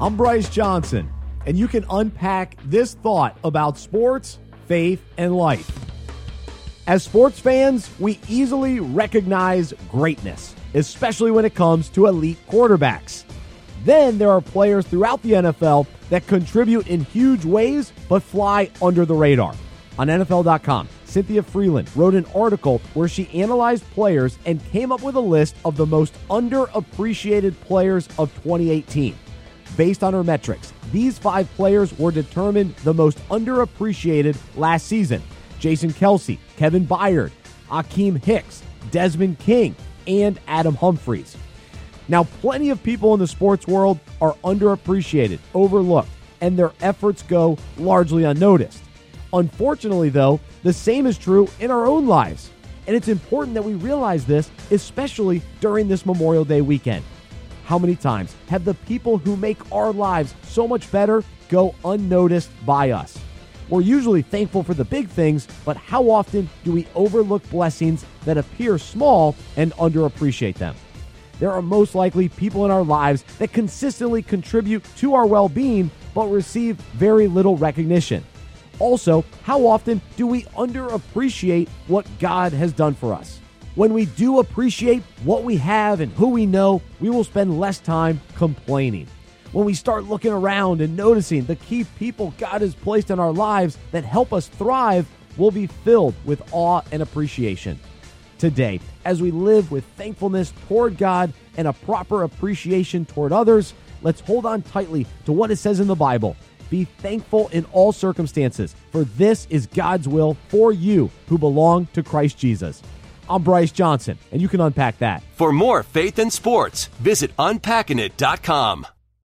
I'm Bryce Johnson, and you can unpack this thought about sports, faith, and life. As sports fans, we easily recognize greatness, especially when it comes to elite quarterbacks. Then there are players throughout the NFL that contribute in huge ways but fly under the radar. On NFL.com, Cynthia Frelund wrote an article where she analyzed players and came up with a list of the most underappreciated players of 2018. Based on her metrics, these five players were determined the most underappreciated last season Jason Kelce, Kevin Byard, Akiem Hicks, Desmond King, and Adam Humphries. Now, plenty of people in the sports world are underappreciated, overlooked, and their efforts go largely unnoticed. Unfortunately, though, the same is true in our own lives. And it's important that we realize this, especially during this Memorial Day weekend. How many times have the people who make our lives so much better go unnoticed by us? We're usually thankful for the big things, but how often do we overlook blessings that appear small and underappreciate them? There are most likely people in our lives that consistently contribute to our well being, but receive very little recognition. Also, how often do we underappreciate what God has done for us? When we do appreciate what we have and who we know, we will spend less time complaining. When we start looking around and noticing the key people God has placed in our lives that help us thrive, we'll be filled with awe and appreciation. Today, as we live with thankfulness toward God and a proper appreciation toward others, let's hold on tightly to what it says in the Bible. Be thankful in all circumstances, for this is God's will for you who belong to Christ Jesus. I'm Bryce Johnson, and you can unpack that. For more faith and sports, visit unpackingit.com.